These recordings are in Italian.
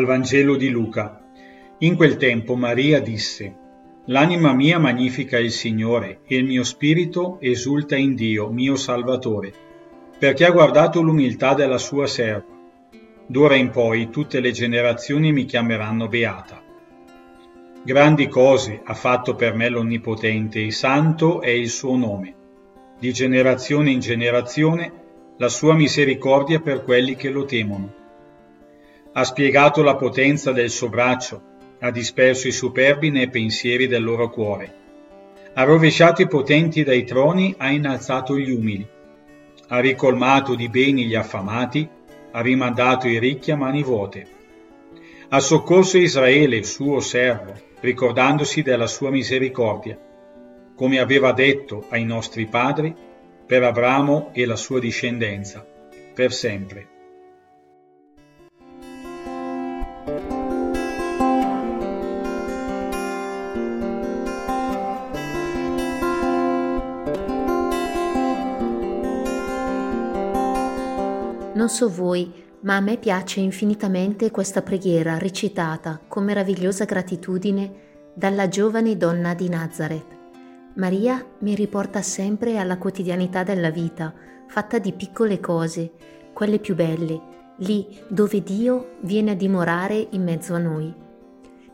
Dal Vangelo di Luca. In quel tempo Maria disse, L'anima mia magnifica il Signore e il mio spirito esulta in Dio, mio Salvatore, perché ha guardato l'umiltà della sua serva. D'ora in poi tutte le generazioni mi chiameranno beata. Grandi cose ha fatto per me l'Onnipotente e santo è il suo nome. Di generazione in generazione la sua misericordia per quelli che lo temono. Ha spiegato la potenza del suo braccio, ha disperso i superbi nei pensieri del loro cuore. Ha rovesciato i potenti dai troni, ha innalzato gli umili. Ha ricolmato di beni gli affamati, ha rimandato i ricchi a mani vuote. Ha soccorso Israele, suo servo, ricordandosi della sua misericordia, come aveva detto ai nostri padri, per Abramo e la sua discendenza, per sempre. Non so voi, ma a me piace infinitamente questa preghiera recitata con meravigliosa gratitudine dalla giovane donna di Nazareth. Maria mi riporta sempre alla quotidianità della vita, fatta di piccole cose, quelle più belle, lì dove Dio viene a dimorare in mezzo a noi.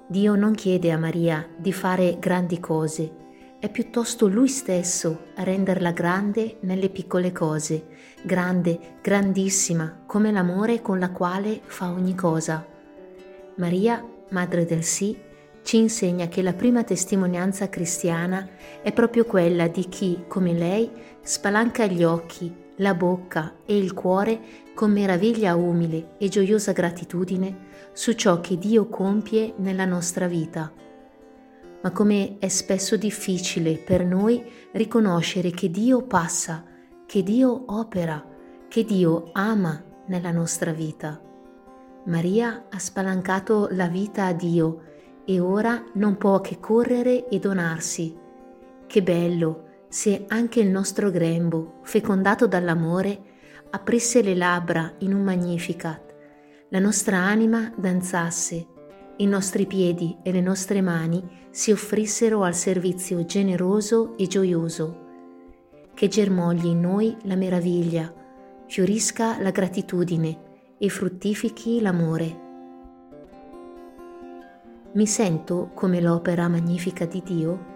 Dio non chiede a Maria di fare grandi cose, è piuttosto Lui stesso a renderla grande nelle piccole cose, grande, grandissima, come l'amore con la quale fa ogni cosa. Maria, Madre del Sì, ci insegna che la prima testimonianza cristiana è proprio quella di chi, come lei, spalanca gli occhi, la bocca e il cuore con meraviglia umile e gioiosa gratitudine su ciò che Dio compie nella nostra vita. Ma come è spesso difficile per noi riconoscere che Dio passa, che Dio opera, che Dio ama nella nostra vita. Maria ha spalancato la vita a Dio e ora non può che correre e donarsi. Che bello se anche il nostro grembo, fecondato dall'amore, aprisse le labbra in un magnificat, la nostra anima danzasse, i nostri piedi e le nostre mani si offrissero al servizio generoso e gioioso. Che germogli in noi la meraviglia, fiorisca la gratitudine e fruttifichi l'amore. Mi sento come l'opera magnifica di Dio